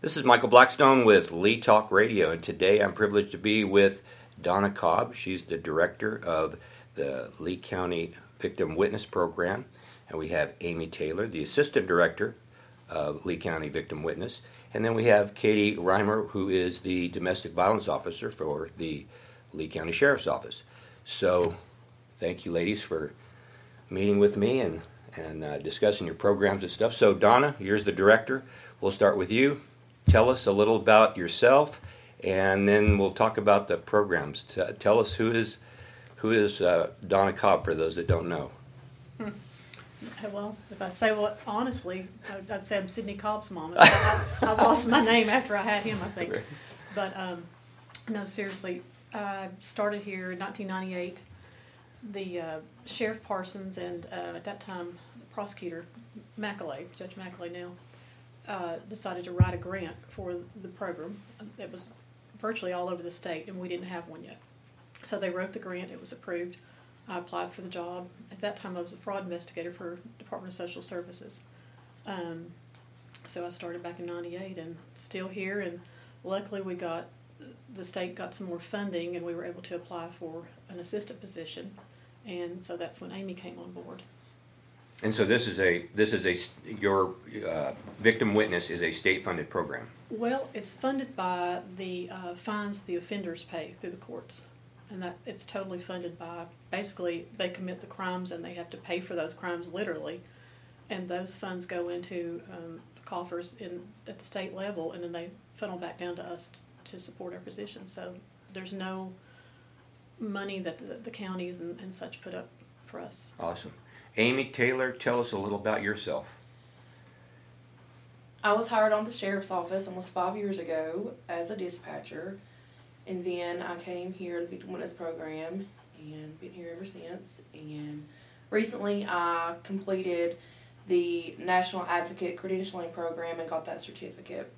This is Michael Blackstone with Lee Talk Radio, and today I'm privileged to be with Donna Cobb. She's the director of the Lee County Victim Witness Program, and we have Amy Taylor, the assistant director of Lee County Victim Witness, and then we have Katie Reimer, who is the domestic violence officer for the Lee County Sheriff's Office. So, thank you, ladies, for meeting with me and and uh, discussing your programs and stuff. So, Donna, you're the director. We'll start with you. Tell us a little about yourself, and then we'll talk about the programs. T- tell us who is who is uh, Donna Cobb for those that don't know. Hmm. Well, if I say what honestly, I'd, say I'm Sidney Cobb's mom. I, I, lost my name after I had him, I think. But um, no, seriously, I started here in 1998. The uh, Sheriff Parsons and uh, at that time the prosecutor Mackley, Judge Mackley now, uh, decided to write a grant for the program. It was virtually all over the state, and we didn't have one yet. So they wrote the grant. It was approved. I applied for the job. At that time, I was a fraud investigator for Department of Social Services. Um, so I started back in '98, and still here. And luckily, we got the state got some more funding, and we were able to apply for an assistant position. And so that's when Amy came on board. And so this is a this is a your uh, victim witness is a state funded program. Well, it's funded by the uh, fines the offenders pay through the courts and that it's totally funded by basically they commit the crimes and they have to pay for those crimes literally, and those funds go into um, coffers in at the state level, and then they funnel back down to us t- to support our position. So there's no money that the, the counties and, and such put up for us. Awesome, Amy Taylor, tell us a little about yourself. I was hired on the sheriff's office almost five years ago as a dispatcher. And then I came here to the Victim Witness Program and been here ever since. And recently I completed the National Advocate Credentialing Program and got that certificate.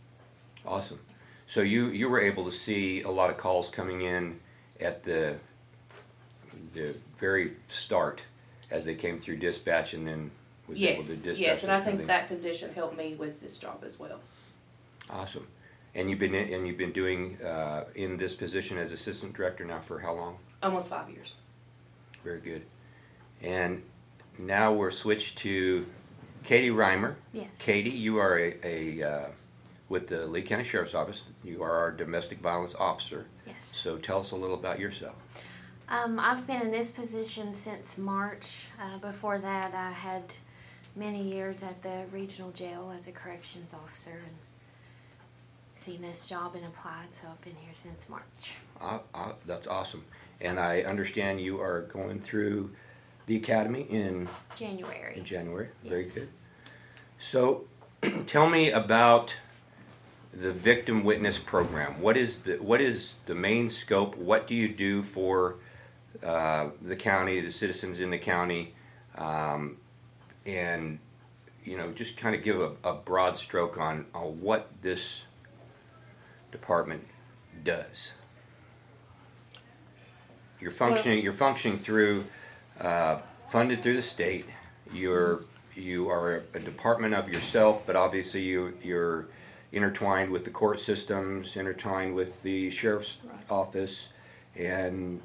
Awesome. So you, you were able to see a lot of calls coming in at the the very start as they came through dispatch and then was yes, able to dispatch. Yes, and I think that position helped me with this job as well. Awesome. And you've been in, and you've been doing uh, in this position as assistant director now for how long? Almost five years. Very good. And now we're switched to Katie Reimer. Yes. Katie, you are a, a uh, with the Lee County Sheriff's Office. You are our domestic violence officer. Yes. So tell us a little about yourself. Um, I've been in this position since March. Uh, before that, I had many years at the regional jail as a corrections officer and seen this job and applied, so I've been here since March. Uh, uh, that's awesome. And I understand you are going through the academy in January. In January, yes. very good. So, tell me about the victim witness program. What is the what is the main scope? What do you do for uh, the county, the citizens in the county, um, and you know, just kind of give a, a broad stroke on, on what this department does. You're functioning. Well, you're functioning through uh, funded through the state. You're you are a department of yourself, but obviously you you're intertwined with the court systems, intertwined with the sheriff's right. office, and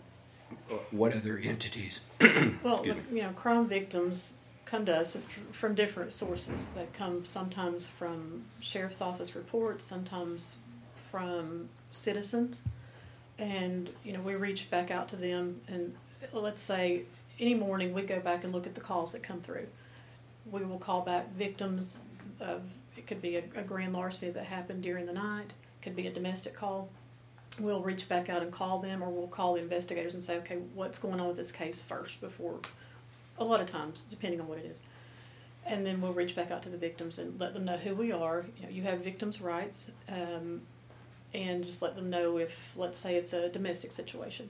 Uh, what other entities? well, you know, crime victims come to us from different sources. They come sometimes from sheriff's office reports, sometimes from citizens, and you know we reach back out to them. And let's say any morning we go back and look at the calls that come through. We will call back victims of it could be a, a grand larceny that happened during the night, could be a domestic call. We'll reach back out and call them, or we'll call the investigators and say, okay, what's going on with this case first before. A lot of times, depending on what it is and then we'll reach back out to the victims and let them know who we are. You know, you have victims' rights. Um, and just let them know if, let's say, it's a domestic situation,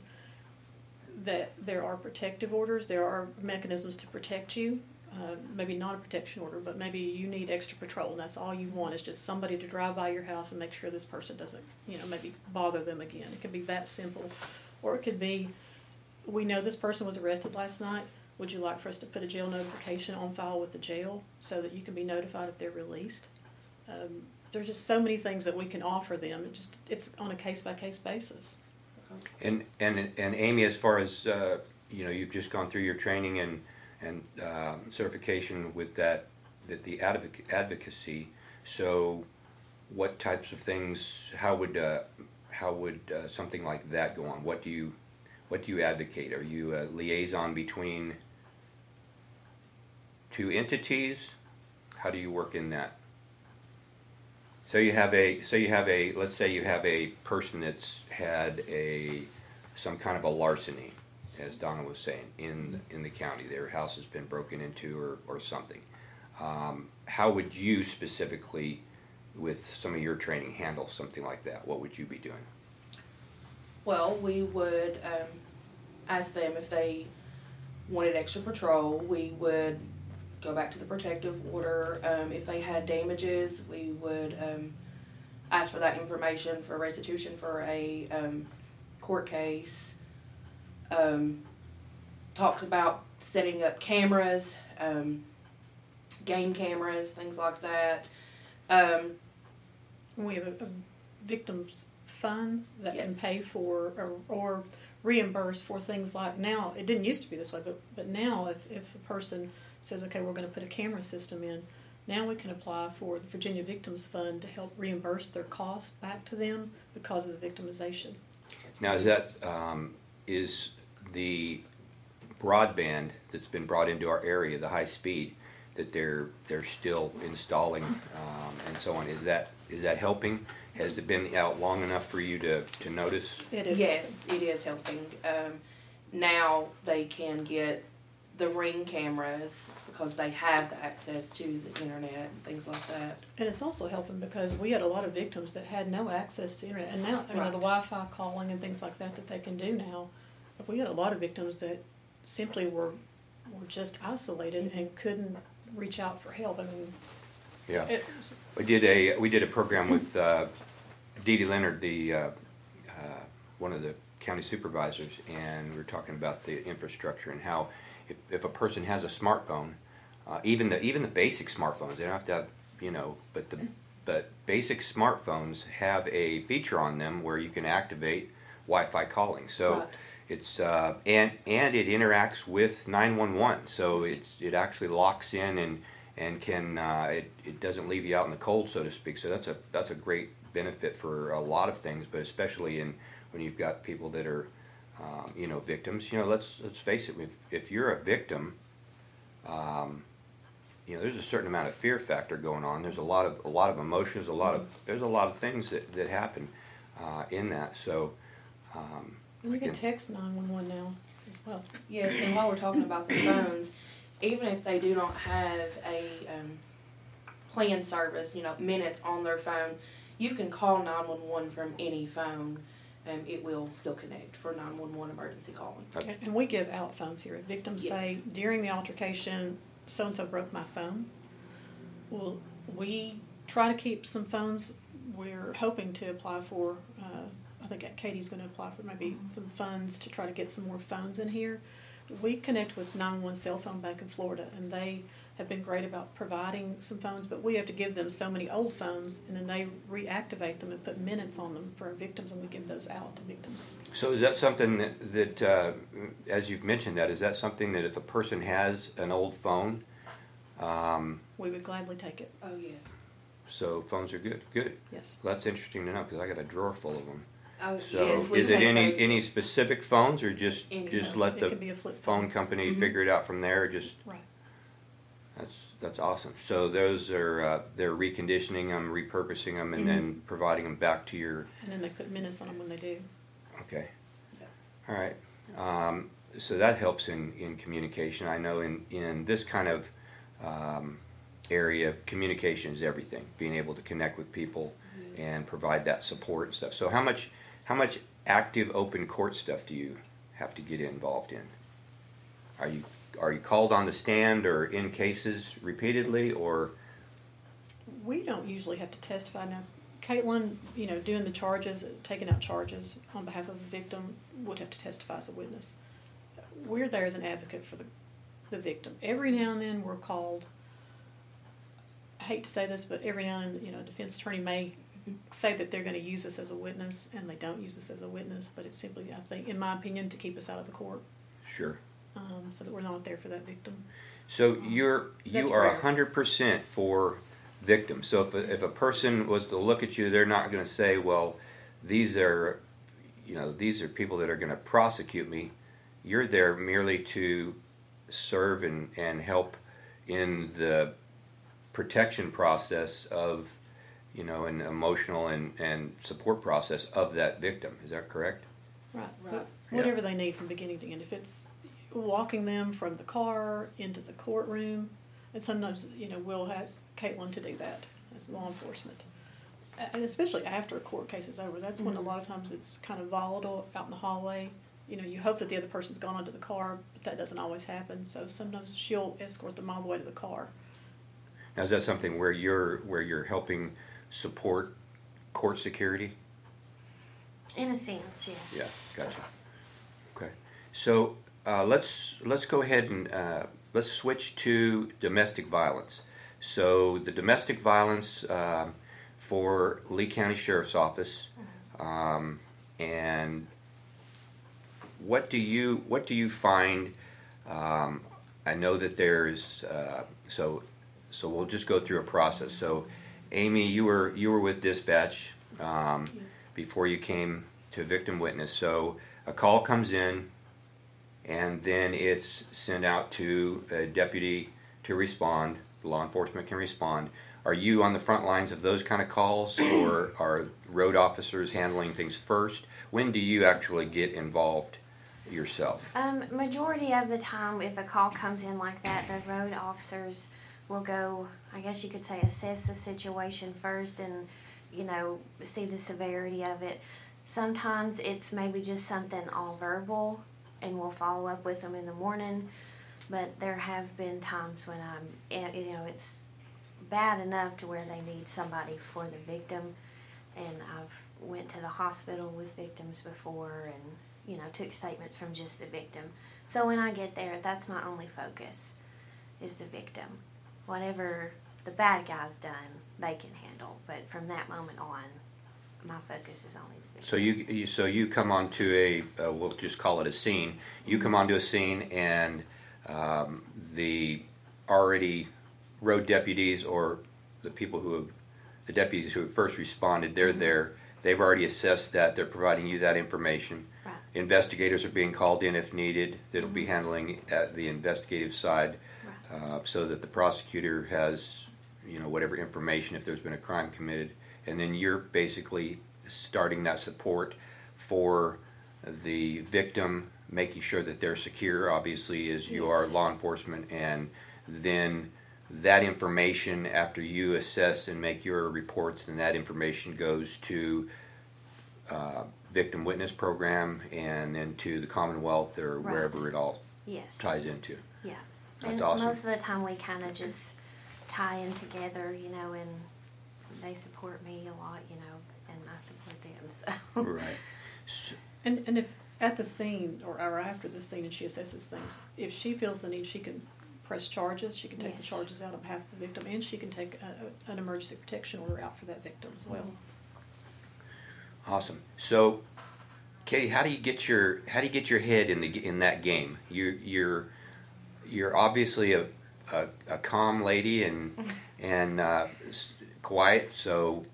that there are protective orders, there are mechanisms to protect you. Uh, maybe not a protection order, but maybe you need extra patrol, and that's all you want is just somebody to drive by your house and make sure this person doesn't, you know, maybe bother them again. It could be that simple, or it could be, we know this person was arrested last night. Would you like for us to put a jail notification on file with the jail so that you can be notified if they're released? Um, there's just so many things that we can offer them. It just it's on a case by case basis. And and and Amy, as far as uh, you know, you've just gone through your training and and um certification with that that the advoc- advocacy. So, what types of things? How would uh, how would uh, something like that go on? What do you what do you advocate? Are you a liaison between two entities? How do you work in that? So you have a so you have a let's say you have a person that's had a some kind of a larceny, as Donna was saying, in in the county. Their house has been broken into or, or something. Um, how would you specifically, with some of your training, handle something like that? What would you be doing? Well, we would um, ask them if they wanted extra patrol. We would go back to the protective order. Um, if they had damages, we would um, ask for that information for restitution for a um, court case. Um, talked about setting up cameras, um, game cameras, things like that. Um, We have a, a victims fund that can pay for or, or reimburse for things like now. It didn't used to be this way, but but now if if a person says, okay, we're going to put a camera system in, now we can apply for the Virginia Victims Fund to help reimburse their cost back to them because of the victimization. Now, is that um, is the broadband that's been brought into our area, the high speed that they're they're still installing um, and so on? Is that is that helping? Has it been out long enough for you to, to notice? It is Yes, it is helping. Um, now they can get the ring cameras because they have the access to the internet and things like that. And it's also helping because we had a lot of victims that had no access to internet, and now you know Right. the Wi-Fi calling and things like that that they can do now. We had a lot of victims that simply were were just isolated and couldn't reach out for help. I mean, Yeah. it, We did a we did a program with uh, Dee Dee Leonard, the uh, uh, one of the county supervisors, and we were talking about the infrastructure and how if, if a person has a smartphone, uh, even the even the basic smartphones, they don't have to have you know, but the but basic smartphones have a feature on them where you can activate Wi-Fi calling. So. Right. It's uh, and and it interacts with 911, so it's it actually locks in and and can uh, it, it doesn't leave you out in the cold, so to speak. So that's a that's a great benefit for a lot of things, but especially in when you've got people that are um, you know victims. You know, let's let's face it. If if you're a victim, um, you know, there's a certain amount of fear factor going on. There's a lot of a lot of emotions, a lot of there's a lot of things that that happen uh, in that. So. Um, and you can can- text nine one one now as well. Yes, and while we're talking about the phones, even if they do not have a um, plan service, you know, minutes on their phone, you can call 911 from any phone. Um, it will still connect for 911 emergency calling. Okay. And- And we give out phones here. If victims Yes. say during the altercation, so and so broke my phone, well, we try to keep some phones. We're hoping to apply for. Uh, I think Katie's going to apply for maybe some funds to try to get some more phones in here. We connect with 911 Cell Phone Bank in Florida, and they have been great about providing some phones. But we have to give them so many old phones, and then they reactivate them and put minutes on them for our victims, and we give those out to victims. So is that something that, that uh, as you've mentioned that, is that something that if a person has an old phone, um, We would gladly take it. Oh, yes. so phones are good, good. Yes. Well, that's interesting to know because I got a drawer full of them. Oh, So yes. we is it take any, those- any specific phones or just, Any just phone. let It the could be a flip phone phone. company Mhm. figure it out from there? Just, Right. that's, that's awesome. So those are, uh, they're reconditioning them, repurposing them and then providing them back to your, And then they put minutes on them when they do. Okay. Yeah. All right. Um, so that helps in, in communication. I know in, in this kind of um, area, communication is everything. Being able to connect with people and provide that support and stuff. So how much how much active open court stuff do you have to get involved in? Are you are you called on the stand or in cases repeatedly or We don't usually have to testify now. Caitlin, you know, doing the charges, taking out charges on behalf of the victim, would have to testify as a witness. We're there as an advocate for the, the victim. Every now and then we're called. I hate to say this, but every now and then, you know, a defense attorney may say that they're going to use us as a witness, and they don't use us as a witness. But it's simply, I think, in my opinion, to keep us out of the court, Sure. um, so that we're not there for that victim. So you're you are hundred percent for victims. So if a, if a person was to look at you, they're not going to say, "Well, these are, you know, these are people that are going to prosecute me." You're there merely to serve and and help in the protection process of, you know, an emotional and and support process of that victim. Is that correct? Right. Right. Yeah. Whatever they need from beginning to end. If it's walking them from the car into the courtroom, and sometimes you know we'll ask Caitlin to do that as law enforcement, and especially after a court case is over. That's when a Mhm. lot of times it's kind of volatile out in the hallway. You know, you hope that the other person's gone onto the car, but that doesn't always happen. So sometimes she'll escort them all the way to the car. Now is that something where you're where you're helping support court security? In a sense, yes. Yeah, gotcha. Okay, so uh, let's let's go ahead and uh, let's switch to domestic violence. So the domestic violence um, for Lee County Sheriff's Office, um, and what do you what do you find? Um, I know that there's uh, so so we'll just go through a process. So, Amy, you were you were with dispatch. Um, before you came to victim witness. So a call comes in, and then it's sent out to a deputy to respond. Law enforcement can respond. Are you on the front lines of those kind of calls, or are road officers handling things first? When do you actually get involved yourself? Um, majority of the time, if a call comes in like that, the road officers will go. I guess you could say assess the situation first, and you know see the severity of it. Sometimes it's maybe just something all verbal, and we'll follow up with them in the morning. But there have been times when I'm, eh, you know, it's bad enough to where they need somebody for the victim, and I've went to the hospital with victims before, and you know, took statements from just the victim. So when I get there, that's my only focus is the victim. Whatever the bad guy's done, they can handle. But from that moment on, my focus is only the victim. So you, you so you come onto a uh, we'll just call it a scene. You come onto a scene and um, the already road deputies or the people who have the deputies who have first responded they're there. They've already assessed that. They're providing you that information. Right. Investigators are being called in if needed. That'll be handling at the investigative side, Right. uh, so that the prosecutor has, you know, whatever information if there's been a crime committed, and then you're basically starting that support for the victim, making sure that they're secure. Obviously, as you are law enforcement, and then that information after you assess and make your reports, then that information goes to uh, victim witness program and then to the Commonwealth or Right. wherever it all Yes. ties into. Yeah. That's and awesome. most of the time we kind of just tie in together, you know, and they support me a lot, you know, and I support them. So Right. So, And, and if at the scene or, or after the scene and she assesses things, if she feels the need, she can press charges. She can take the charges out on behalf of the victim, and she can take a, a, an emergency protection order out for that victim as well. awesome. So, Katie, how do you get your how do you get your head in the in that game? You're you're you're obviously a a, a calm lady and and uh, quiet. So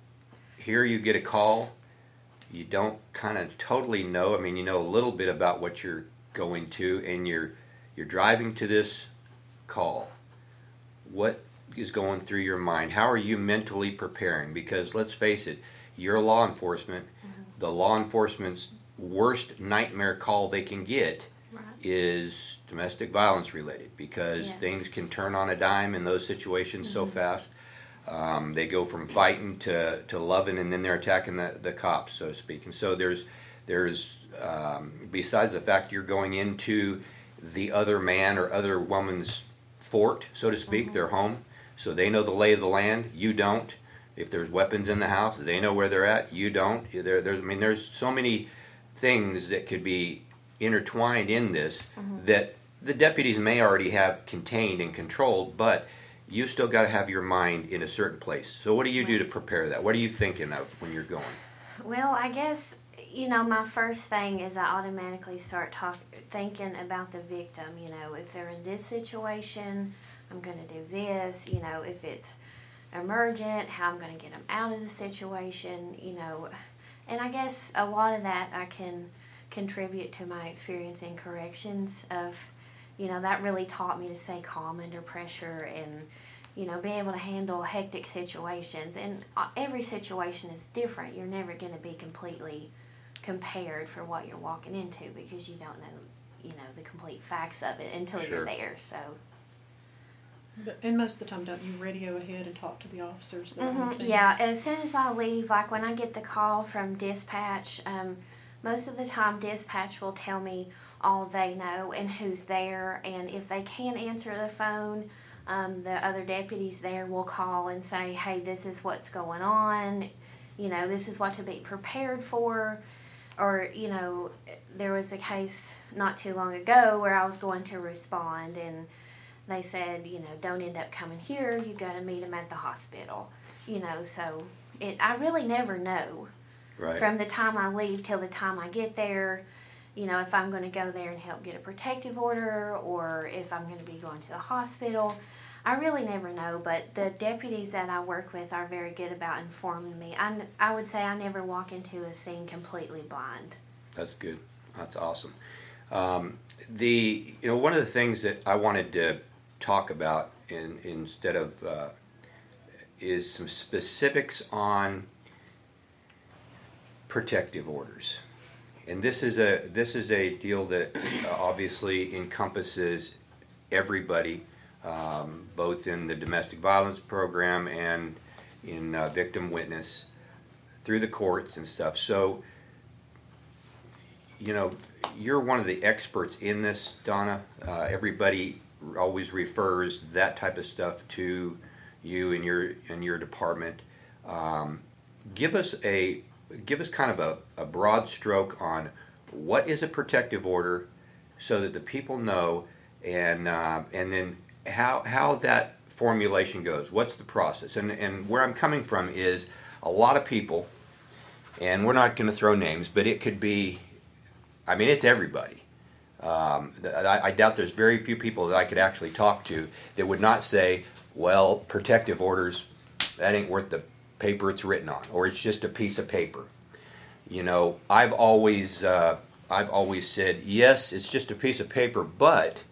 here you get a call. You don't kind of totally know. I mean, you know a little bit about what you're going to, and you're you're driving to this call. What is going through your mind? How are you mentally preparing? Because let's face it, you're law enforcement. The law enforcement's worst nightmare call they can get. Is domestic violence related because Yes. things can turn on a dime in those situations so fast. Um, they go from fighting to, to loving, and then they're attacking the, the cops, so to speak. And so there's there's um, besides the fact you're going into the other man or other woman's fort, so to speak, their home, so they know the lay of the land. You don't. If there's weapons in the house, they know where they're at. You don't. There, there's I mean, there's so many things that could be intertwined in this mm-hmm. that the deputies may already have contained and controlled, but you still got to have your mind in a certain place. So what do you do to prepare that? What are you thinking of when you're going? Well, I guess you know my first thing is I automatically start talk thinking about the victim. You know, if they're in this situation, I'm going to do this. You know, if it's emergent, how I'm going to get them out of the situation. You know, and I guess a lot of that I can contribute to my experience in corrections. Of you know that really taught me to stay calm under pressure and you know, be able to handle hectic situations. And uh, every situation is different. You're never going to be completely compared for what you're walking into because you don't know, you know, the complete facts of it until Sure. you're there. So, But, and most of the time, don't you radio ahead and talk to the officers? that mm-hmm. yeah, as soon as I leave, like when I get the call from dispatch, um, most of the time dispatch will tell me all they know and who's there. And if they can't answer the phone, um, the other deputies there will call and say, hey, this is what's going on. You know, this is what to be prepared for. Or, you know, there was a case not too long ago where I was going to respond and they said, you know, don't end up coming here. You got to meet them at the hospital. You know, so it. I really never know Right. from the time I leave till the time I get there. You know, if I'm going to go there and help get a protective order, or if I'm going to be going to the hospital. I really never know, but the deputies that I work with are very good about informing me. I, I would say I never walk into a scene completely blind. That's good. That's awesome. Um, the you know one of the things that I wanted to talk about in instead of uh, is some specifics on protective orders, and this is a this is a deal that uh, obviously encompasses everybody, um, both in the domestic violence program and in uh, victim witness through the courts and stuff. So you know, you're one of the experts in this, Donna. Uh, everybody always refers that type of stuff to you and your and your department. Um, give us a give us kind of a, a broad stroke on what is a protective order, so that the people know, and uh, and then how how that formulation goes. What's the process? And and where I'm coming from is a lot of people, and we're not going to throw names, but it could be I mean, it's everybody. Um, I, I doubt there's very few people that I could actually talk to that would not say, well, protective orders, that ain't worth the paper it's written on, or it's just a piece of paper. You know, I've always, uh, I've always said, yes, it's just a piece of paper, but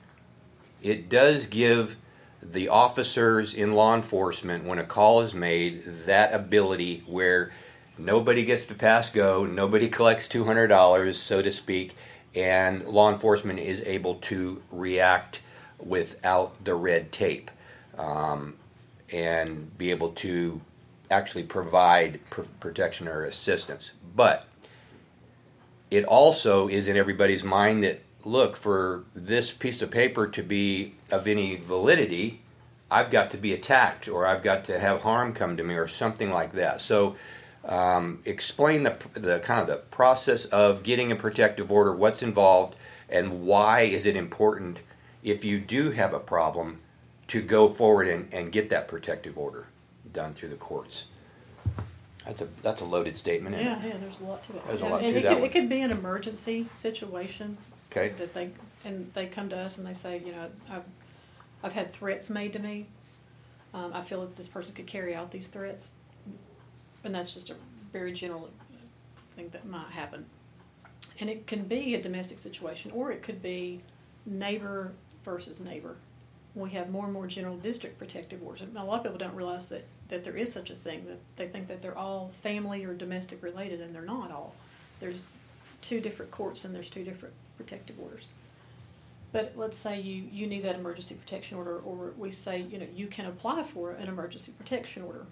it does give the officers in law enforcement, when a call is made, that ability where nobody gets to pass go, nobody collects $200, so to speak, and law enforcement is able to react without the red tape um, and be able to actually provide pr- protection or assistance. But it also is in everybody's mind that look for this piece of paper to be of any validity i've got to be attacked or i've got to have harm come to me or something like that so um, explain the, the kind of the process of getting a protective order what's involved and why is it important if you do have a problem to go forward and, and get that protective order done through the courts that's a that's a loaded statement isn't it? Yeah, yeah, there's a lot to it. There's a lot and to it that could, one. It could be an emergency situation okay that they, and they come to us and they say, you know, I've, I've had threats made to me. Um, I feel that this person could carry out these threats. And that's just a very general thing that might happen. And it can be a domestic situation, or it could be neighbor versus neighbor. We have more and more general district protective orders. And a lot of people don't realize that, that there is such a thing, that they think that they're all family or domestic related, and they're not all. There's two different courts and there's two different protective orders. But let's say you, you need that emergency protection order, or we say, you know, you can apply for an emergency protection order.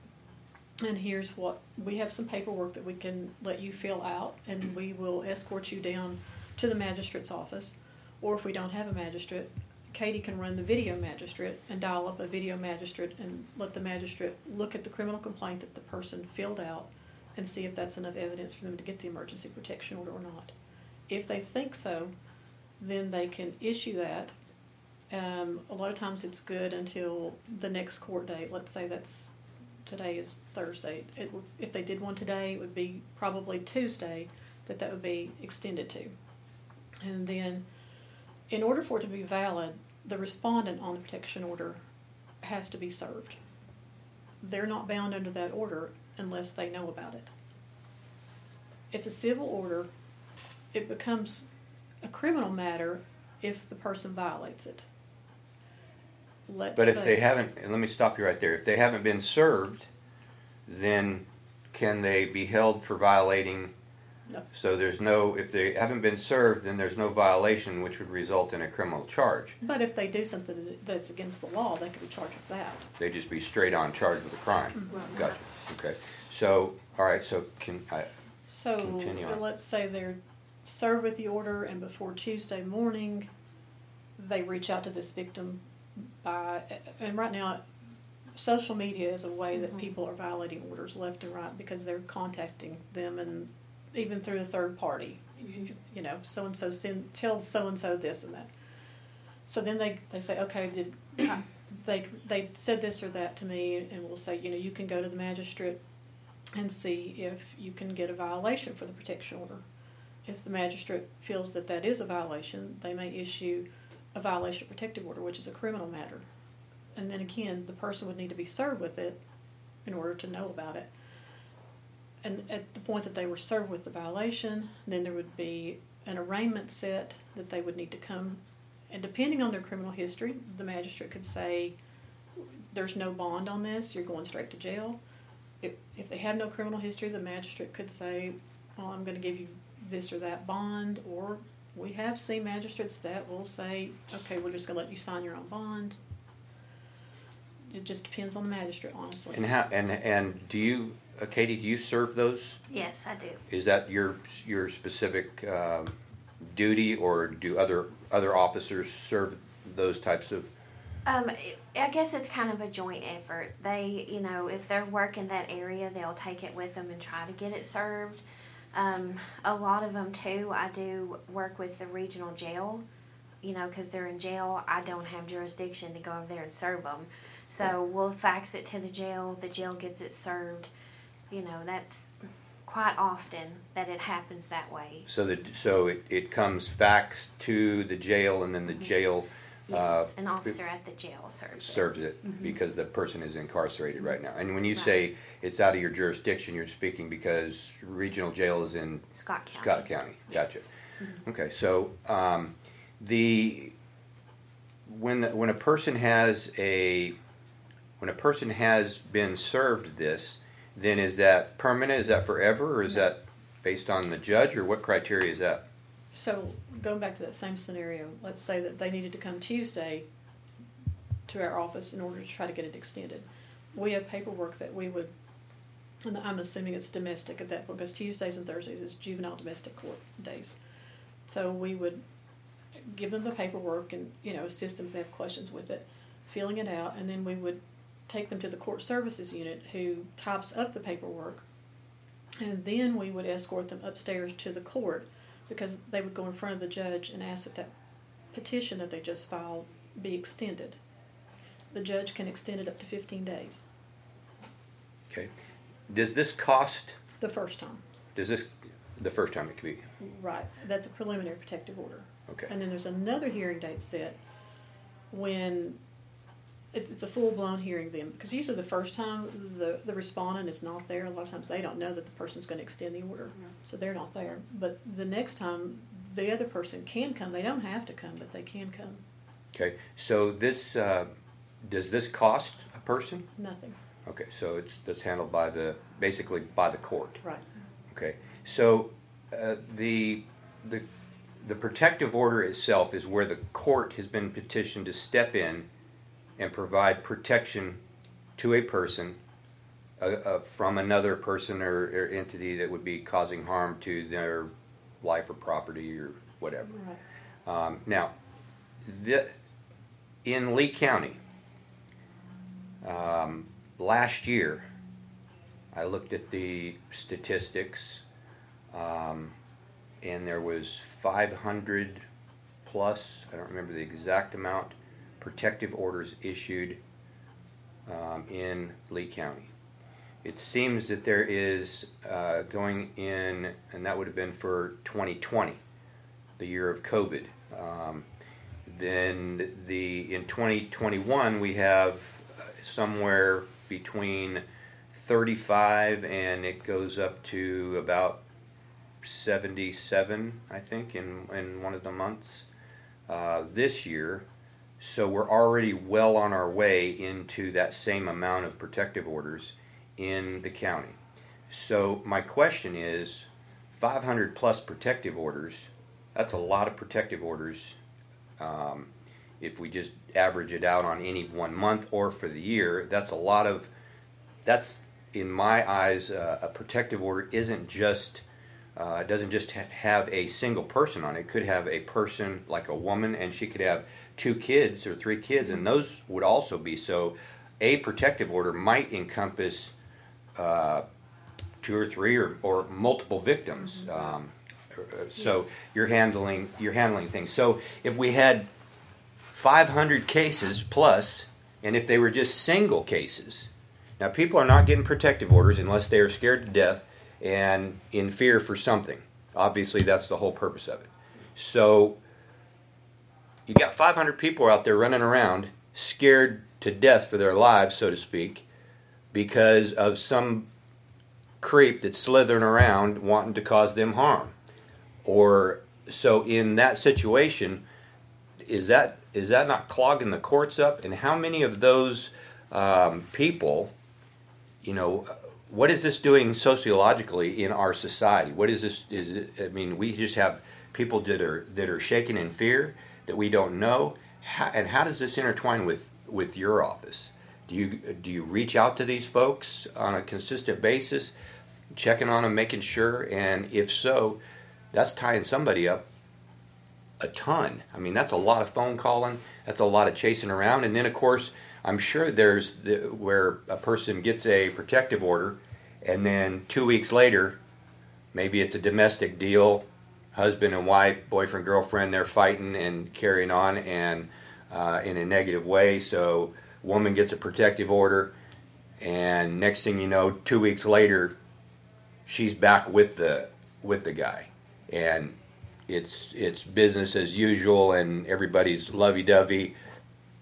And here's what, we have some paperwork that we can let you fill out, and we will escort you down to the magistrate's office. Or if we don't have a magistrate, Katie can run the video magistrate and dial up a video magistrate and let the magistrate look at the criminal complaint that the person filled out and see if that's enough evidence for them to get the emergency protection order or not. If they think so, then they can issue that Um, a lot of times it's good until the next court date. Let's say that's today is Thursday. It, if they did one today, it would be probably Tuesday that that would be extended to. And then, in order for it to be valid, the respondent on the protection order has to be served. They're not bound under that order unless they know about it. It's a civil order. It becomes a criminal matter if the person violates it. Let's But if say- they haven't, let me stop you right there. If they haven't been served, then can they be held for violating? No. So there's no, if they haven't been served, then there's no violation which would result in a criminal charge. But if they do something that's against the law, they could be charged with that. They'd just be straight on charged with a crime. Right. Gotcha. Okay. So, all right. So can I? So Continue on. let's say they're served with the order, and before Tuesday morning, they reach out to this victim by, and right now, social media is a way that Mhm. people are violating orders left and right because they're contacting them and even through a third party. You, know, so and so send tell so and so this and that. So then they, they say, okay, did they they said this or that to me, and we'll say, you know, you can go to the magistrate and see if you can get a violation for the protection order. If the magistrate feels that that is a violation, they may issue a violation of protective order, which is a criminal matter. And then again, the person would need to be served with it in order to know about it. And at the point that they were served with the violation, then there would be an arraignment set that they would need to come. And depending on their criminal history, the magistrate could say, there's no bond on this, you're going straight to jail. If, if they have no criminal history, the magistrate could say, well, I'm going to give you this or that bond. Or we have seen magistrates that will say, okay, we're just going to let you sign your own bond. It just depends on the magistrate, honestly. And how? And and do you, uh, Katie? Do you serve those? Yes, I do. Is that your your specific um, duty, or do other other officers serve those types of? Um, I guess it's kind of a joint effort. They, you know, if they're working that area, they'll take it with them and try to get it served. Um, a lot of them too. I do work with the regional jail, you know, because they're in jail. I don't have jurisdiction to go over there and serve them, so we'll fax it to the jail. The jail gets it served. You know, that's quite often that it happens that way. So that so it, it comes fax to the jail, and then the jail Yes, uh, an officer at the jail serves it. serves it because the person is incarcerated right now. And when you Right. say it's out of your jurisdiction, you're speaking because regional jail is in Scott County. Scott County. Gotcha. Yes. Okay, so um, the when when a person has a when a person has been served this, then is that permanent? Is that forever, or is that based on the judge, or what criteria is that? So going back to that same scenario, let's say that they needed to come Tuesday to our office in order to try to get it extended. We have paperwork that we would, and I'm assuming it's domestic at that point because Tuesdays and Thursdays is juvenile domestic court days. So we would give them the paperwork and you know assist them if they have questions with it, filling it out, and then we would take them to the court services unit who types up the paperwork, and then we would escort them upstairs to the court because they would go in front of the judge and ask that that petition that they just filed be extended. The judge can extend it up to 15 days Okay, does this cost? the first time. Does this the first time it could be? Right. That's a preliminary protective order. Okay, And then there's another hearing date set when it's, it's a full blown hearing then. Because usually the first time the, the respondent is not there, a lot of times they don't know that the person's going to extend the order. So they're not there. But the next time the other person can come. They don't have to come, but they can come. okay. So this uh, does this cost a person? Nothing. Okay, so it's that's handled by the basically by the court. Right. Okay, so uh, the the the protective order itself is where the court has been petitioned to step in and provide protection to a person uh, uh, from another person or, or entity that would be causing harm to their life or property or whatever. Right. Um, now, the, in Lee County, um, last year, I looked at the statistics, um, and there was 500 plus. I don't remember the exact amount protective orders issued um, in Lee County. It seems that there is uh, going in, and that would have been for 2020, the year of COVID. Um, then the in 2021 we have uh, somewhere between 35 and it goes up to about 77, I think, in in one of the months uh, this year. So we're already well on our way into that same amount of protective orders in the county. So my question is, 500 plus protective orders. That's a lot of protective orders. Um, if we just average it out on any one month or for the year, that's a lot of. That's in my eyes, uh, a protective order isn't just. Uh, doesn't just ha- have a single person on it. It could have a person like a woman, and she could have two kids or three kids, and those would also be so. A protective order might encompass uh, two or three or, or multiple victims. Um, uh, so Yes. you're handling you're handling things. So if we had 500 cases plus, and if they were just single cases, now people are not getting protective orders unless they are scared to death and in fear for something. Obviously, that's the whole purpose of it. So you got 500 people out there running around scared to death for their lives, so to speak, because of some creep that's slithering around wanting to cause them harm. Or so in that situation, is that is that not clogging the courts up? And how many of those um, people, you know, what is this doing sociologically in our society? What is this? Is it, I mean, we just have people that are that are shaken in fear that we don't know. How, and how does this intertwine with with your office? Do you do you reach out to these folks on a consistent basis, checking on them, making sure? And if so, that's tying somebody up a ton. I mean, that's a lot of phone calling. That's a lot of chasing around. And then, of course, I'm sure there's the, where a person gets a protective order, and then two weeks later, maybe it's a domestic deal, husband and wife, boyfriend, girlfriend, they're fighting and carrying on, and uh, in a negative way. So, woman gets a protective order, and next thing you know, two weeks later, she's back with the with the guy, and it's it's business as usual and everybody's lovey-dovey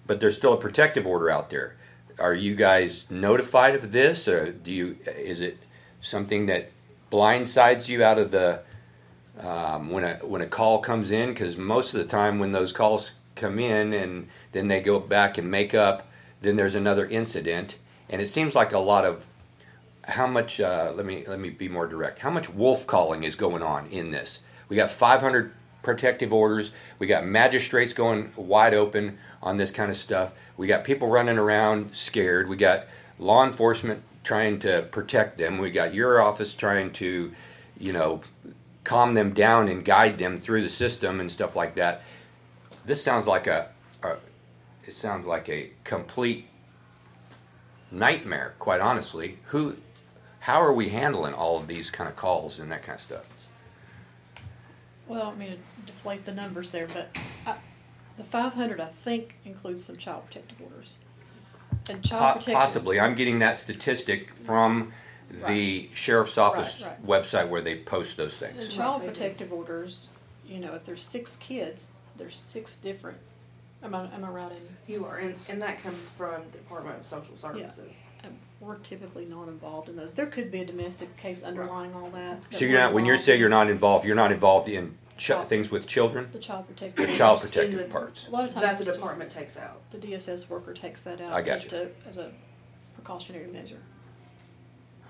but there's still a protective order out there are you guys notified of this or do you is it something that blindsides you out of the um, when a when a call comes in because most of the time when those calls come in and then they go back and make up then there's another incident. And it seems like a lot of how much uh, let me let me be more direct. How much wolf calling is going on in this? We got 500 protective orders. We got magistrates going wide open on this kind of stuff. We got people running around scared. We got law enforcement trying to protect them. We got your office trying to you know calm them down and guide them through the system and stuff like that this sounds like a, a it sounds like a complete nightmare quite honestly who how are we handling all of these kind of calls and that kind of stuff Well, I don't mean to deflate the numbers there, but I, the five hundred, I think, includes some child protective orders. And child Po- protective. possibly i'm getting that statistic from the sheriff's office Right, right. website where they post those The things child Right, they do. protective orders, you know, if there's six kids, there's six different, am I, am I right, Amy? You are, and, and that comes from the Department of Social Services. And we're typically not involved in those. There could be a domestic case underlying all that. but so you're we're not when you involved saying you're not involved you're not involved in ch- Child- things with children The child protective. The child orders. protective the- parts A lot of times. That the it's just- department takes out. The DSS worker takes that out I got just to, as a precautionary measure.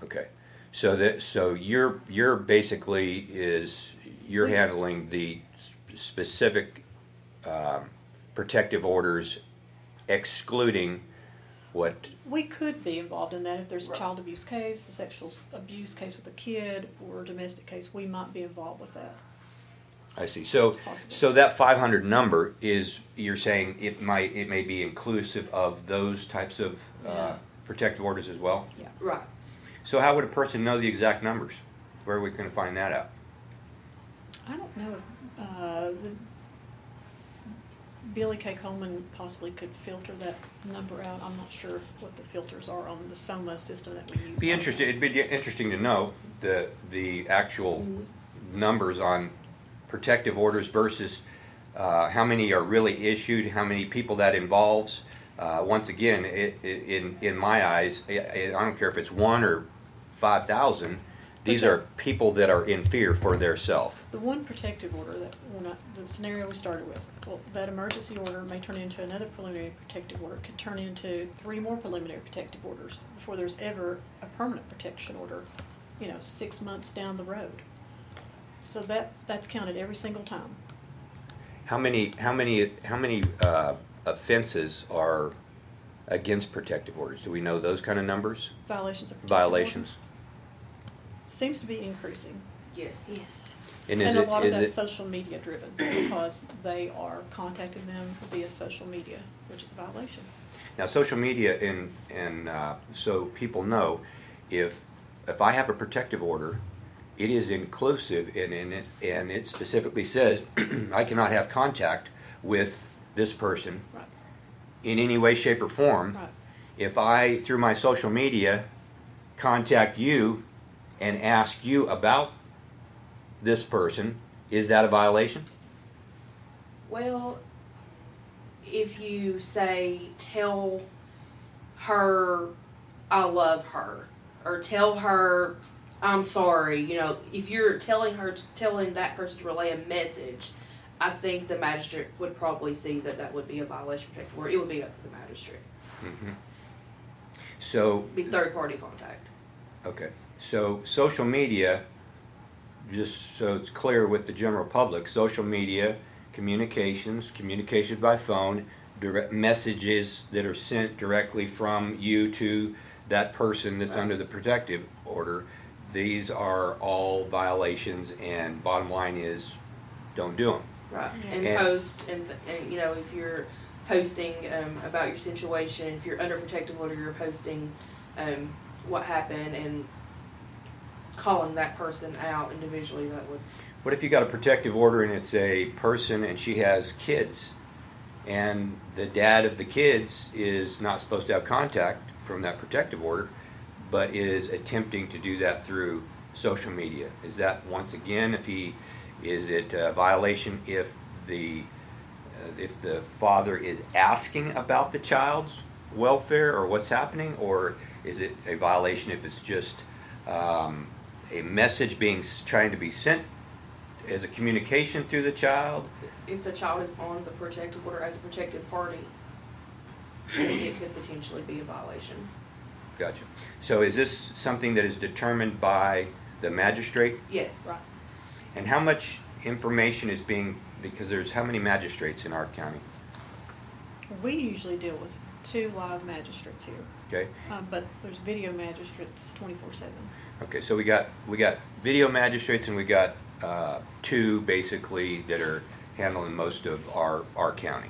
Okay, so that so you're you're basically is you're We- handling the specific um, protective orders, excluding what We could be involved in that if there's a Right. child abuse case, a sexual abuse case with a kid, or a domestic case, we might be involved with that. I see. So It's possible. so that 500 number is you're saying it might it may be inclusive of those types of uh, Yeah. protective orders as well. Yeah. Right. So how would a person know the exact numbers? Where are we going to find that out? I don't know if, uh, the, Billy K. Coleman possibly could filter that number out. I'm not sure what the filters are on the SOMA system that we use. Be interested, it'd be interesting to know the, the actual numbers on protective orders versus uh, how many are really issued, how many people that involves. Uh, once again, it, it, in, in my eyes, I I don't care if it's one or 5,000, these Okay. are people that are in fear for their self. The one protective order that, I, the scenario we started with, well, that emergency order may turn into another preliminary protective order, could turn into three more preliminary protective orders before there's ever a permanent protection order, you know, six months down the road. So that, that's counted every single time. How many, how many, how many uh, offenses are against protective orders? Do we know those kind of numbers? Violations of Violations? Seems to be increasing. Yes. Yes. And is And a it, lot of is that's it, social media driven because they are contacting them via social media, which is a violation. now social media and, and uh, so people know if, if I have a protective order, it is inclusive and, and it, and it specifically says I cannot have contact with this person Right, in any way, shape, or form. right. If I, through my social media, contact you and ask you about this person, is that a violation? Well, if you say, tell her I love her, or tell her I'm sorry, you know, if you're telling her, telling that person to relay a message, I think the magistrate would probably see that that would be a violation of protective order. It would be up to the magistrate. Mhm. So Be third party contact. Okay, so social media, just so it's clear with the general public, social media, communications, communication by phone, direct messages that are sent directly from you to that person that's Right. under the protective order, these are all violations, and bottom line is, don't do them. Right. Yeah. And, And- post, and, th- and, you know, if you're posting um, about your situation, if you're under protective order, you're posting um, what happened and calling that person out individually, that would, What if you got a protective order and it's a person and she has kids, and the dad of the kids is not supposed to have contact from that protective order, but is attempting to do that through social media? Is that once again, if he, is it a violation if the uh, if the father is asking about the child's welfare or what's happening, or is it a violation if it's just um, a message being trying to be sent as a communication through the child? if the child is on the protective order as a protected party, then it could potentially be a violation. Gotcha. So is this something that is determined by the magistrate? Yes. Right. And how much information is being, because there's how many magistrates in our county? We usually deal with two live magistrates here, Okay. um, but there's video magistrates twenty-four seven. Okay, so we got, we got video magistrates and we got uh, two basically that are handling most of our, our county.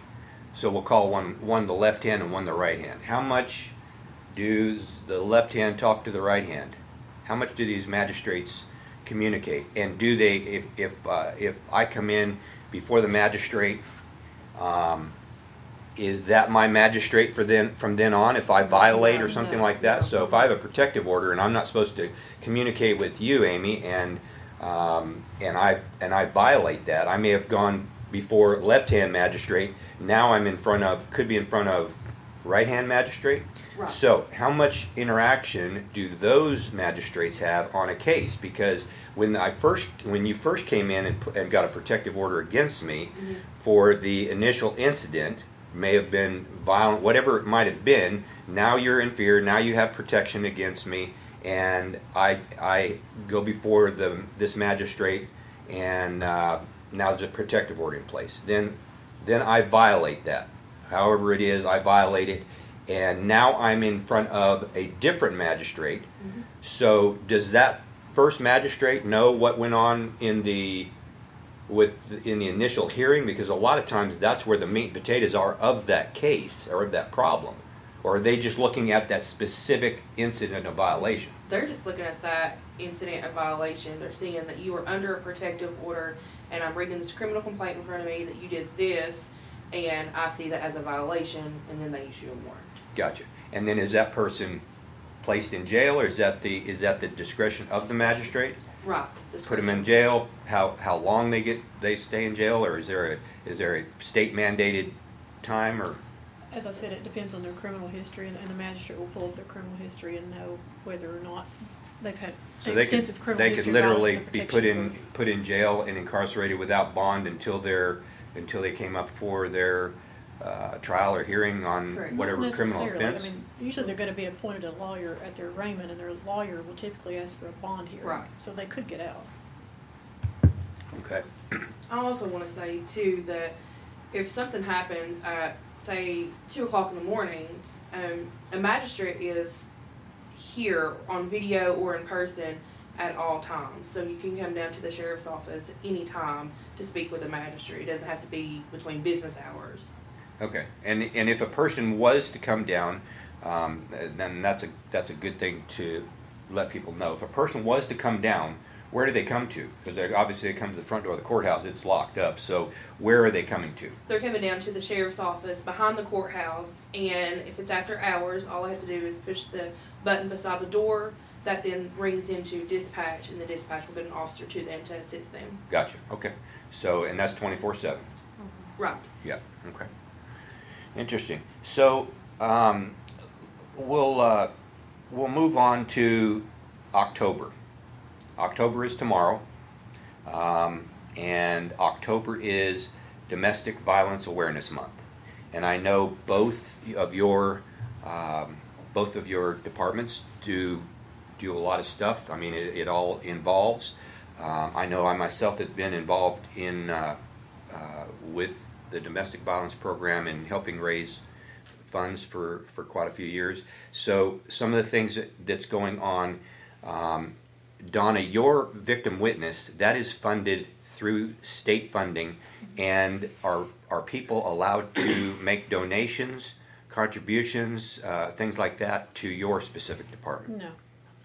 So we'll call one, one the left hand and one the right hand. How much does the left hand talk to the right hand? How much do these magistrates communicate? And do they, if, if, uh, if I come in before the magistrate, um, is that my magistrate for then, from then on, if I violate or something like that? So if I have a protective order and I'm not supposed to communicate with you, Amy, and, um, and I, and I violate that, I may have gone before left-hand magistrate, now I'm in front of, could be in front of right-hand magistrate? Right. So, how much interaction do those magistrates have on a case? Because when I first, when you first came in and, and got a protective order against me for the initial incident, may have been violent, whatever it might have been. Now you're in fear. Now you have protection against me, and I I go before the this magistrate, and uh, now there's a protective order in place. Then then I violate that. However it is, I violate it, and now I'm in front of a different magistrate. So does that first magistrate know what went on in the with in the initial hearing? Because a lot of times that's where the meat and potatoes are of that case or of that problem. Or are they just looking at that specific incident of violation? They're just looking at that incident of violation. They're seeing that you were under a protective order, and I'm reading this criminal complaint in front of me that you did this, and I see that as a violation, and then they issue a warrant. Gotcha. And then is that person placed in jail, or is that the is that the discretion of the magistrate? Right. Put them in jail. How how long they get they stay in jail, or is there a is there a state mandated time or? As I said, it depends on their criminal history, and, and the magistrate will pull up their criminal history and know whether or not they've had So they could, extensive criminal they could history. literally violations of be put in put in jail and incarcerated without bond until their until they came up for their uh, trial or hearing on Correct. whatever criminal necessarily. offense. I mean, usually they're going to be appointed a lawyer at their arraignment, and their lawyer will typically ask for a bond hearing. Right. So they could get out. okay. I also want to say too that if something happens at say two o'clock in the morning, um, a magistrate is here on video or in person at all times. So you can come down to the sheriff's office at any time to speak with a magistrate. It doesn't have to be between business hours. Okay, and and if a person was to come down, um, then that's a that's a good thing to let people know. If a person was to come down, where do they come to? Because obviously they come to the front door of the courthouse. It's locked up. So where are they coming to? They're coming down to the sheriff's office behind the courthouse, and if it's after hours, all I have to do is push the button beside the door. That then rings into dispatch, and the dispatch will get an officer to them to assist them. Gotcha. Okay. So and that's twenty four seven. Right. Yeah. Okay. Interesting. So um, we'll uh, we'll move on to October. October is tomorrow, um, and October is Domestic Violence Awareness Month. And I know both of your um, both of your departments do do a lot of stuff. I mean, it, it all involves. Um, I know I myself have been involved in uh, uh, with the domestic violence program and helping raise funds for, for quite a few years. So some of the things that, that's going on, um, Donna, your victim witness that is funded through state funding, and are are people allowed to make donations, contributions, uh, things like that to your specific department? No.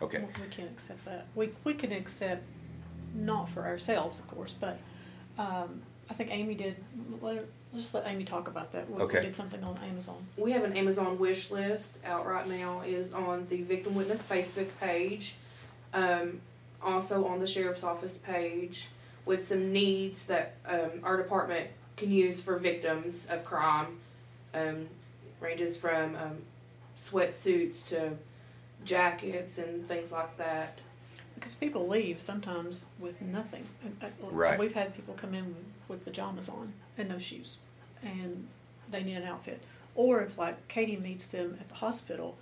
Okay. We can't accept that. We, we can accept, not for ourselves, of course, but, um, I think Amy did, let her, let's just let Amy talk about that. We- We did something on Amazon. We have an Amazon wish list out right now. It is on the Victim Witness Facebook page, um, also on the sheriff's office page, with some needs that um, our department can use for victims of crime. Um, ranges from um, sweatsuits to jackets and things like that. Because people leave sometimes with nothing. And, uh, Right. We've had people come in with, with pajamas on and no shoes, and they need an outfit. Or if like Katie meets them at the hospital,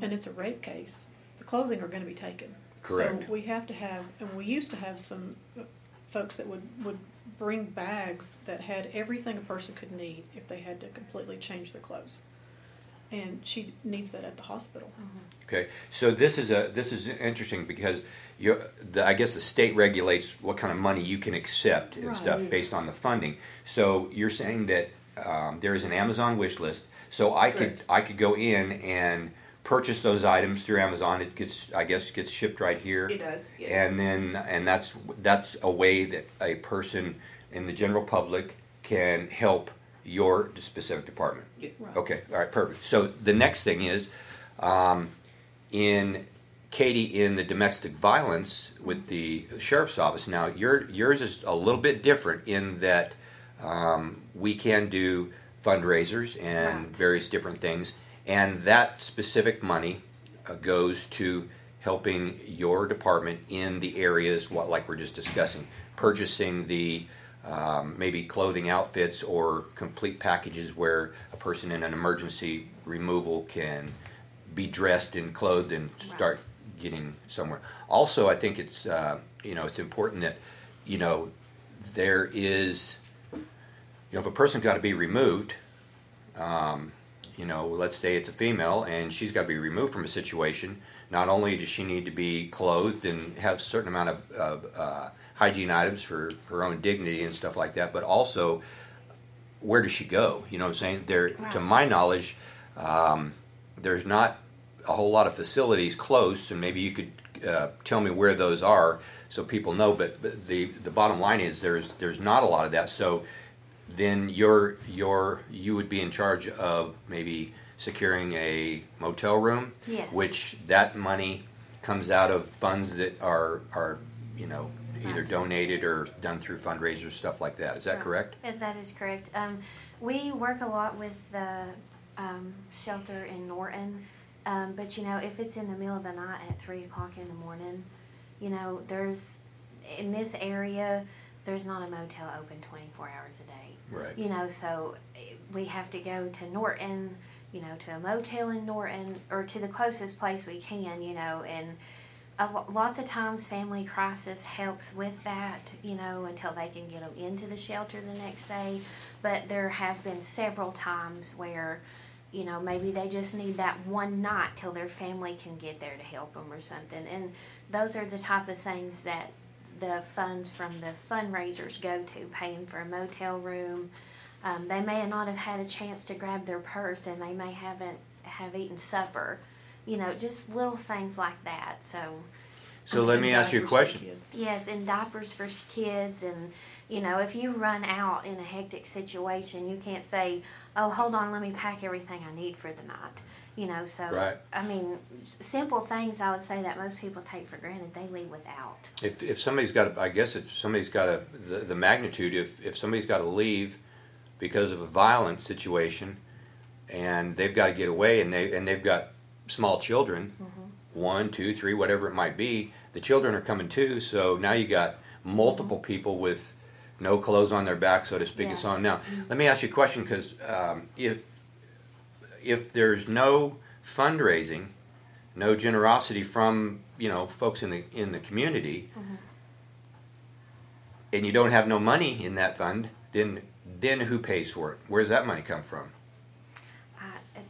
and it's a rape case, the clothing are going to be taken. Correct. So we have to have, and we used to have some uh, folks that would would bring bags that had everything a person could need if they had to completely change their clothes. And she needs that at the hospital. Okay, so this is a this is interesting because you I guess the state regulates what kind of money you can accept and stuff based on the funding. So you're saying that um, there is an Amazon wish list. So I could I could go in and purchase those items through Amazon. It gets I guess gets shipped right here, It does, yes. and then and that's that's a way that a person in the general public can help your specific department. Yes. Right. Okay, all right, perfect. So the next thing is, um, in Katie, in the domestic violence with the sheriff's office. Now, your yours is a little bit different in that um, we can do fundraisers and Right. various different things, and that specific money uh, goes to helping your department in the areas what like we're just discussing, purchasing the um, maybe clothing outfits or complete packages where a person in an emergency removal can be dressed and clothed and start getting somewhere. Also, I think it's uh, you know it's important that you know there is you know if a person's got to be removed, um, you know let's say it's a female and she's got to be removed from a situation. Not only does she need to be clothed and have a certain amount of, of uh, hygiene items for her own dignity and stuff like that, but also where does she go? You know what I'm saying? There, to my knowledge, um, there's not a whole lot of facilities close, and maybe you could uh, tell me where those are so people know. But, but the the bottom line is there's there's not a lot of that. So then you're you're you would be in charge of maybe securing a motel room, Yes. which that money comes out of funds that are are you know either donated or done through fundraisers stuff like that. Is that Right. correct? Yeah, That is correct. Um, we work a lot with the um, shelter in Norton, um, but you know, if it's in the middle of the night at three o'clock in the morning, you know, there's in this area, there's not a motel open twenty four hours a day. Right. You know, so eh, we have to go to Norton, you know, to a motel in Norton or to the closest place we can, you know, and lots of times family crisis helps with that, you know, until they can get them into the shelter the next day. But there have been several times where, you know, maybe they just need that one night till their family can get there to help them or something. And those are the type of things that the funds from the fundraisers go to, paying for a motel room. Um, they may not have had a chance to grab their purse, and they may haven't have eaten supper. You know, just little things like that. So, So um, let me ask you a question. yes, and diapers for kids, and you know, if you run out in a hectic situation, you can't say, "Oh, hold on, let me pack everything I need for the night." You know, so Right. I mean, s- simple things I would say that most people take for granted, they leave without. If, if somebody's got, I guess if somebody's got a, the, the magnitude, if, if somebody's got to leave because of a violent situation and they've got to get away and they, and they've got small children, mm-hmm. one, two, three, whatever it might be, the children are coming too. So now you got multiple mm-hmm. people with no clothes on their back, so to speak, and so on. Now, mm-hmm. let me ask you a question because um, if, if there's no fundraising, no generosity from you know folks in the in the community, and you don't have no money in that fund, then then who pays for it? Where does that money come from?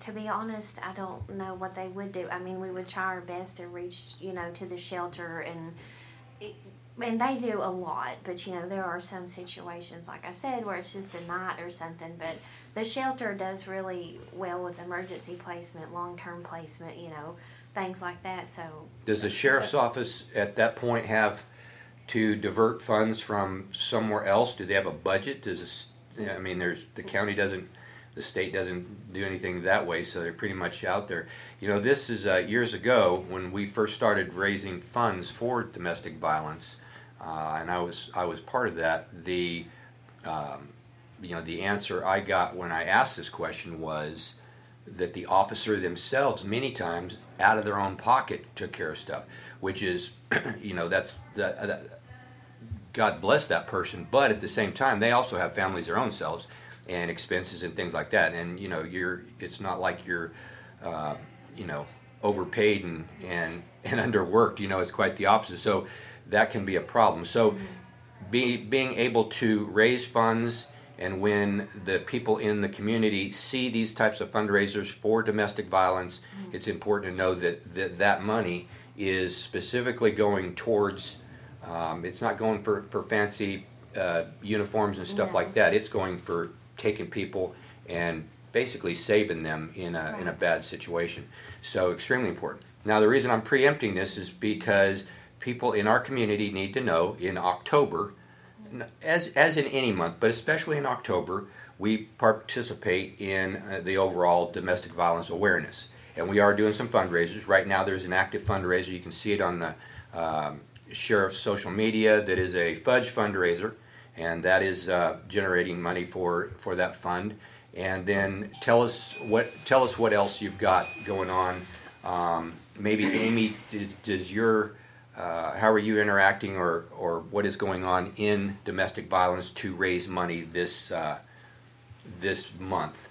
To be honest, I don't know what they would do. I mean, we would try our best to reach, you know, to the shelter and. It, and they do a lot, but you know there are some situations, like I said, where it's just a night or something. But the shelter does really well with emergency placement, long term placement, you know, things like that. So Does the sheriff's office at that point have to divert funds from somewhere else? Do they have a budget? Does this, I mean, there's the county doesn't, the state doesn't do anything that way, so they're pretty much out there. You know, this is uh, years ago when we first started raising funds for domestic violence, uh, and I was I was part of that. The um, you know the answer I got when I asked this question was that the officer themselves many times out of their own pocket took care of stuff, which is you know that's that, that God bless that person, but at the same time they also have families their own selves and expenses and things like that, and you know you're it's not like you're uh, you know overpaid and and and underworked. You know it's quite the opposite. So that can be a problem. So be, being able to raise funds and when the people in the community see these types of fundraisers for domestic violence, it's important to know that that, that money is specifically going towards. Um, it's not going for for fancy uh, uniforms and stuff No. like that. It's going for taking people and basically saving them in a in a bad situation. So extremely important. Now the reason I'm preempting this is because people in our community need to know in October, as as in any month, but especially in October, we participate in uh, the overall domestic violence awareness, and we are doing some fundraisers right now. There's an active fundraiser. You can see it on the um, sheriff's social media. That is a fudge fundraiser, and that is uh, generating money for for that fund. And then tell us what tell us what else you've got going on. Um, maybe Amy, does, your uh, how are you interacting or, or what is going on in domestic violence to raise money this uh, this month?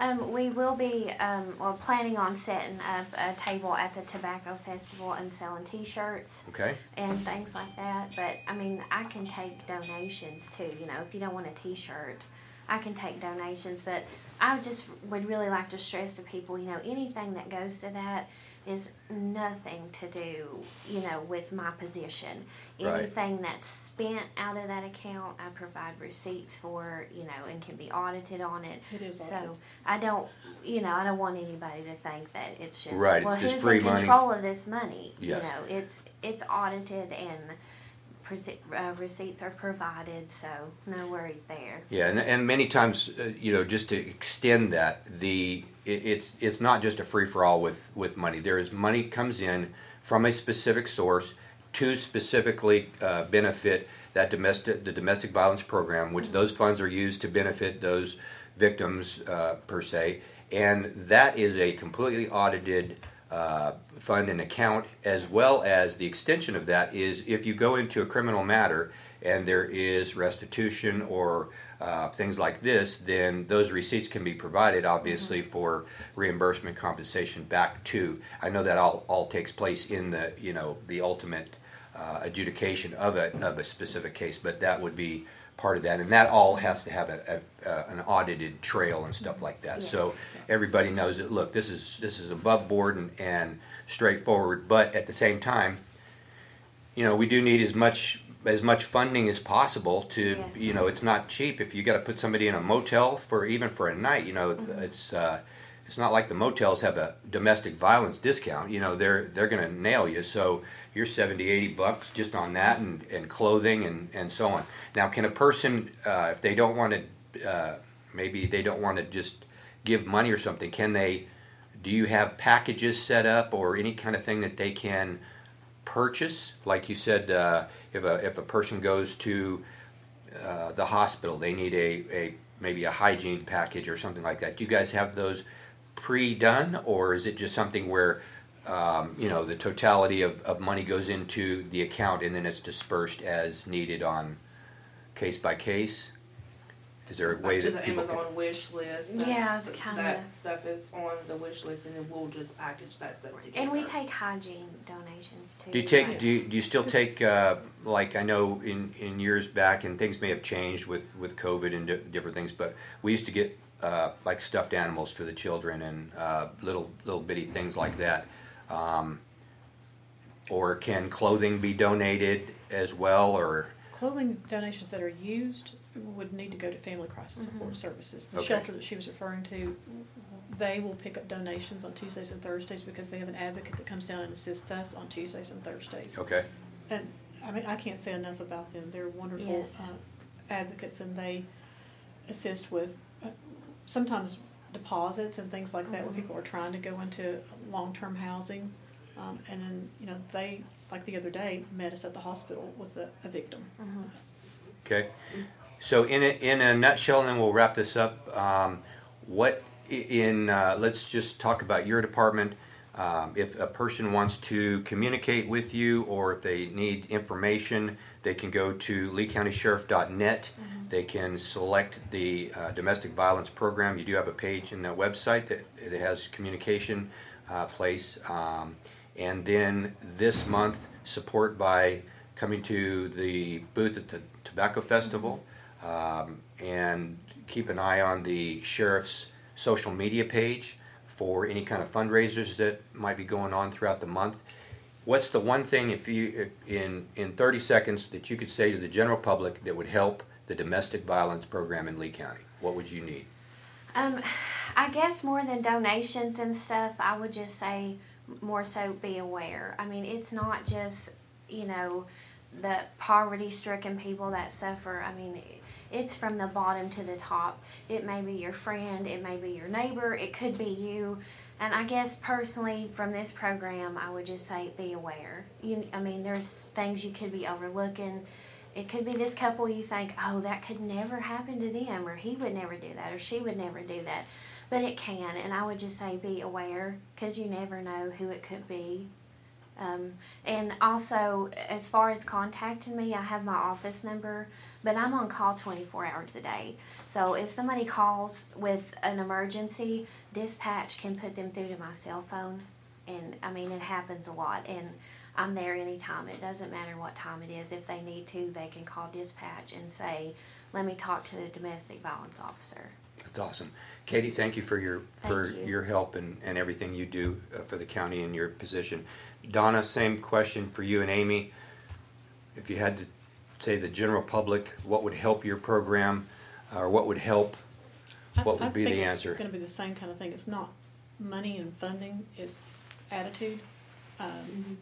Um, we will be, um, well, planning on setting up a table at the Tobacco Festival and selling T-shirts Okay, and things like that. But I mean, I can take donations too. You know, if you don't want a T-shirt, I can take donations. But I just would really like to stress to people, you know, anything that goes to that is nothing to do, you know, with my position. Right. Anything that's spent out of that account, I provide receipts for, you know, and can be audited on it. It is So audited. I don't, you know, I don't want anybody to think that it's just Right, it's well, just who's free in money. control of this money? Yes. You know, it's it's audited and uh, receipts are provided, so no worries there. Yeah, and, and many times, uh, you know, just to extend that, the it, it's it's not just a free for all with with money. There is money comes in from a specific source to specifically uh, benefit that domestic the domestic violence program, which those funds are used to benefit those victims uh, per se, and that is a completely audited. Uh, fund and account, as well as the extension of that is if you go into a criminal matter and there is restitution or uh, things like this, then those receipts can be provided, obviously, for reimbursement compensation back to. I know that all, all takes place in the you know the ultimate uh, adjudication of a of a specific case, but that would be part of that, and that all has to have a, a, a an audited trail and stuff like that. So everybody knows that. Look, this is this is above board and, and straightforward, but at the same time, you know, we do need as much as much funding as possible to Yes. you know it's not cheap. If you got to put somebody in a motel for even for a night you know it's uh, it's not like the motels have a domestic violence discount. You know they're they're going to nail you. So you're 70 80 bucks just on that and, and clothing and, and so on. Now can a person uh, if they don't want to uh, maybe they don't want to just give money or something can they do you have packages set up or any kind of thing that they can purchase. Like you said, uh, if a if a person goes to uh, the hospital, they need a, a maybe a hygiene package or something like that. Do you guys have those pre-done, or is it just something where um, you know the totality of, of money goes into the account and then it's dispersed as needed on case by case? Is there a way to that the people Amazon can, wish list. Yeah, it's kinda- That stuff is on the wish list, and then we'll just package that stuff together. And we take hygiene donations too. do you take do you, do you still take uh, like I know in, in years back and things may have changed with with COVID and di- different things, but we used to get uh, like stuffed animals for the children and uh, little little bitty things like that. Um, or can clothing be donated as well? Or Clothing donations that are used would need to go to Family Crisis Support Services. The Okay. shelter that she was referring to, they will pick up donations on Tuesdays and Thursdays because they have an advocate that comes down and assists us on Tuesdays and Thursdays. okay, And, I mean, I can't say enough about them. They're wonderful Yes. uh, advocates and they assist with uh, sometimes deposits and things like that when Mhm. people are trying to go into long-term housing. Um, and then, you know, they, like the other day, met us at the hospital with a, a victim. Mhm. okay. So in a, in a nutshell, and then we'll wrap this up. Um, what in uh, let's just talk about your department. Um, if a person wants to communicate with you or if they need information, they can go to leecountysheriff.net. They can select the uh, domestic violence program. You do have a page in the website that, that has communication uh, place. Um, and then this month, support by coming to the booth at the Tobacco Festival. Um, and keep an eye on the sheriff's social media page for any kind of fundraisers that might be going on throughout the month. What's the one thing, if you in in 30 seconds, that you could say to the general public that would help the domestic violence program in Lee County? What would you need? Um, I guess more than donations and stuff, I would just say more so be aware. I mean, it's not just, you know, the poverty stricken people that suffer. I mean, it's from the bottom to the top. It may be your friend, it may be your neighbor, it could be you. And I guess personally, from this program, I would just say be aware. You, I mean, there's things you could be overlooking. It could be this couple you think, oh, that could never happen to them, or he would never do that, or she would never do that. But it can, and I would just say be aware because you never know who it could be. Um, and also, as far as contacting me, I have my office number, but I'm on call 24 hours a day. So if somebody calls with an emergency, dispatch can put them through to my cell phone. And I mean, it happens a lot. And I'm there anytime. It doesn't matter what time it is. If they need to, they can call dispatch and say, let me talk to the domestic violence officer. That's awesome, Katie. Thank you for your for you. your help and, and everything you do uh, for the county in your position. Donna, same question for you and Amy. If you had to say the general public, what would help your program, or what would help? I- What would be the I answer? think it's gonna be the same kind of thing. It's not money and funding, it's attitude. Um,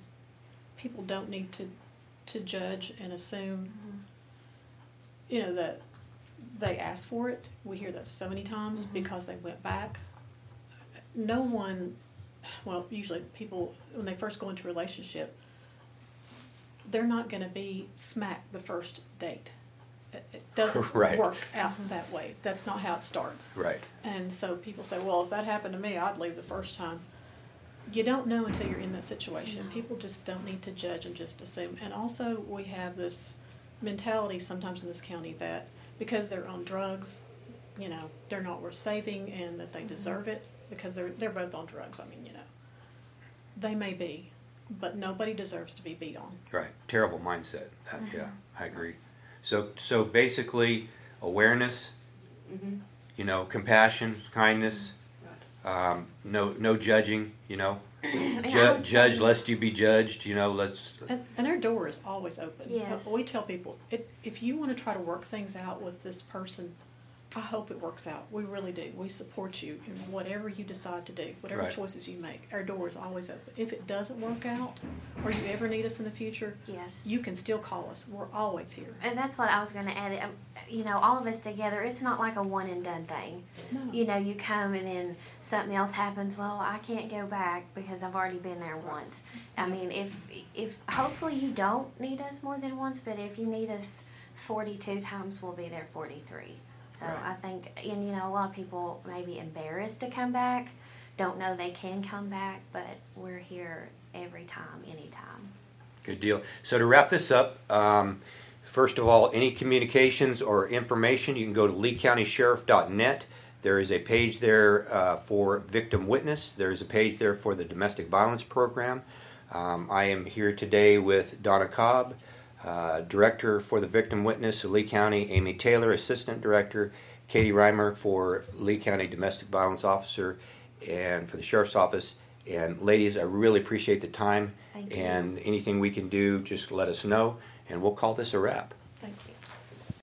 people don't need to to judge and assume, you know, that they asked for it. We hear that so many times Mhm. because they went back. No one, well, usually people, when they first go into a relationship, they're not going to be smacked the first date. It, it doesn't Right. work out that way. That's not how it starts. Right. And so people say, well, if that happened to me, I'd leave the first time. You don't know until you're in that situation. No. People just don't need to judge and just assume. And also, we have this mentality sometimes in this county that because they're on drugs, you know, they're not worth saving and that they mm-hmm. deserve it because they're they're both on drugs. I mean, you know, they may be, but nobody deserves to be beat on. Right. Terrible mindset. That, Mm-hmm. Yeah, I agree. So so basically, awareness. Mhm. You know, compassion, kindness. Right. Um, no no judging. You know, Ju- judge lest you be judged. You know, let's. And, and our door is always open. Yes. But we tell people, if, if you want to try to work things out with this person, I hope it works out. We really do. We support you in whatever you decide to do, whatever Right. choices you make. Our door is always open. If it doesn't work out, or you ever need us in the future, Yes. you can still call us. We're always here. And that's what I was going to add. Um, You know, all of us together, it's not like a one and done thing. No. You know, you come and then something else happens. Well, I can't go back because I've already been there once. I mean, if if hopefully you don't need us more than once, but if you need us forty two times, we'll be there forty three. So Right. I think, and you know, a lot of people may be embarrassed to come back, don't know they can come back, but we're here every time, anytime. Good deal. So to wrap this up, um, first of all, any communications or information, you can go to leecountysheriff.net. There is a page there uh, for victim witness. There is a page there for the domestic violence program. Um, I am here today with Donna Cobb, uh, director for the victim witness of Lee County, Amy Taylor, assistant director, Katie Reimer for Lee County domestic violence officer, and for the sheriff's office. And ladies, I really appreciate the time. Thank you. And anything we can do, just let us know, and we'll call this a wrap. Thanks.